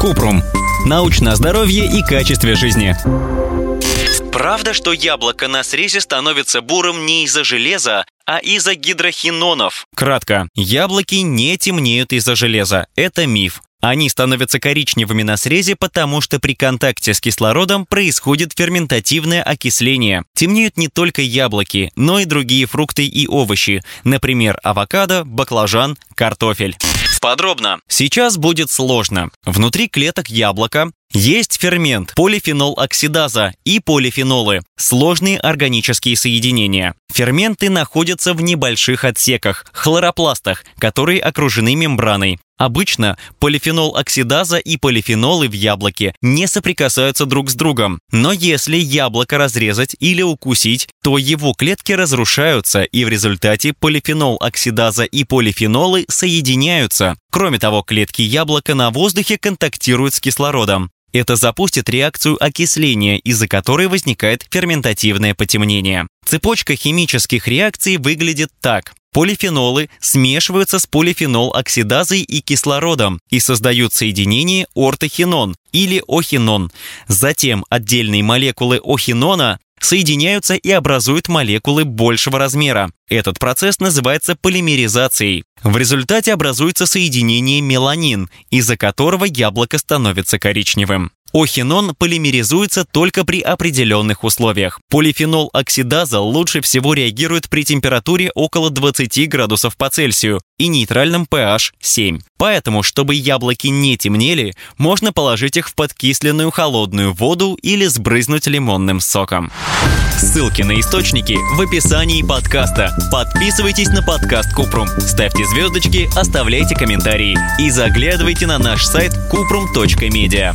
Купрум. Научное здоровье и качестве жизни. Правда, что яблоко на срезе становится бурым не из-за железа, а из-за гидрохинонов? Кратко. Яблоки не темнеют из-за железа. Это миф. Они становятся коричневыми на срезе, потому что при контакте с кислородом происходит ферментативное окисление. Темнеют не только яблоки, но и другие фрукты и овощи, например, авокадо, баклажан, картофель. Подробно. Сейчас будет сложно. Внутри клеток яблока есть фермент полифенол оксидаза и полифенолы – сложные органические соединения. Ферменты находятся в небольших отсеках – хлоропластах, которые окружены мембраной. Обычно полифенол оксидаза и полифенолы в яблоке не соприкасаются друг с другом. Но если яблоко разрезать или укусить, то его клетки разрушаются, и в результате полифенол оксидаза и полифенолы соединяются. Кроме того, клетки яблока на воздухе контактируют с кислородом. Это запустит реакцию окисления, из-за которой возникает ферментативное потемнение. Цепочка химических реакций выглядит так. Полифенолы смешиваются с полифенол-оксидазой и кислородом и создают соединение ортохинон или охинон. Затем отдельные молекулы охинона соединяются и образуют молекулы большего размера. Этот процесс называется полимеризацией. В результате образуется соединение меланин, из-за которого яблоко становится коричневым. Охинон полимеризуется только при определенных условиях. Полифенол оксидаза лучше всего реагирует при температуре около 20 градусов по Цельсию и нейтральном pH 7. Поэтому, чтобы яблоки не темнели, можно положить их в подкисленную холодную воду или сбрызнуть лимонным соком. Ссылки на источники в описании подкаста. Подписывайтесь на подкаст Купрум, ставьте звездочки, оставляйте комментарии и заглядывайте на наш сайт kuprum.media.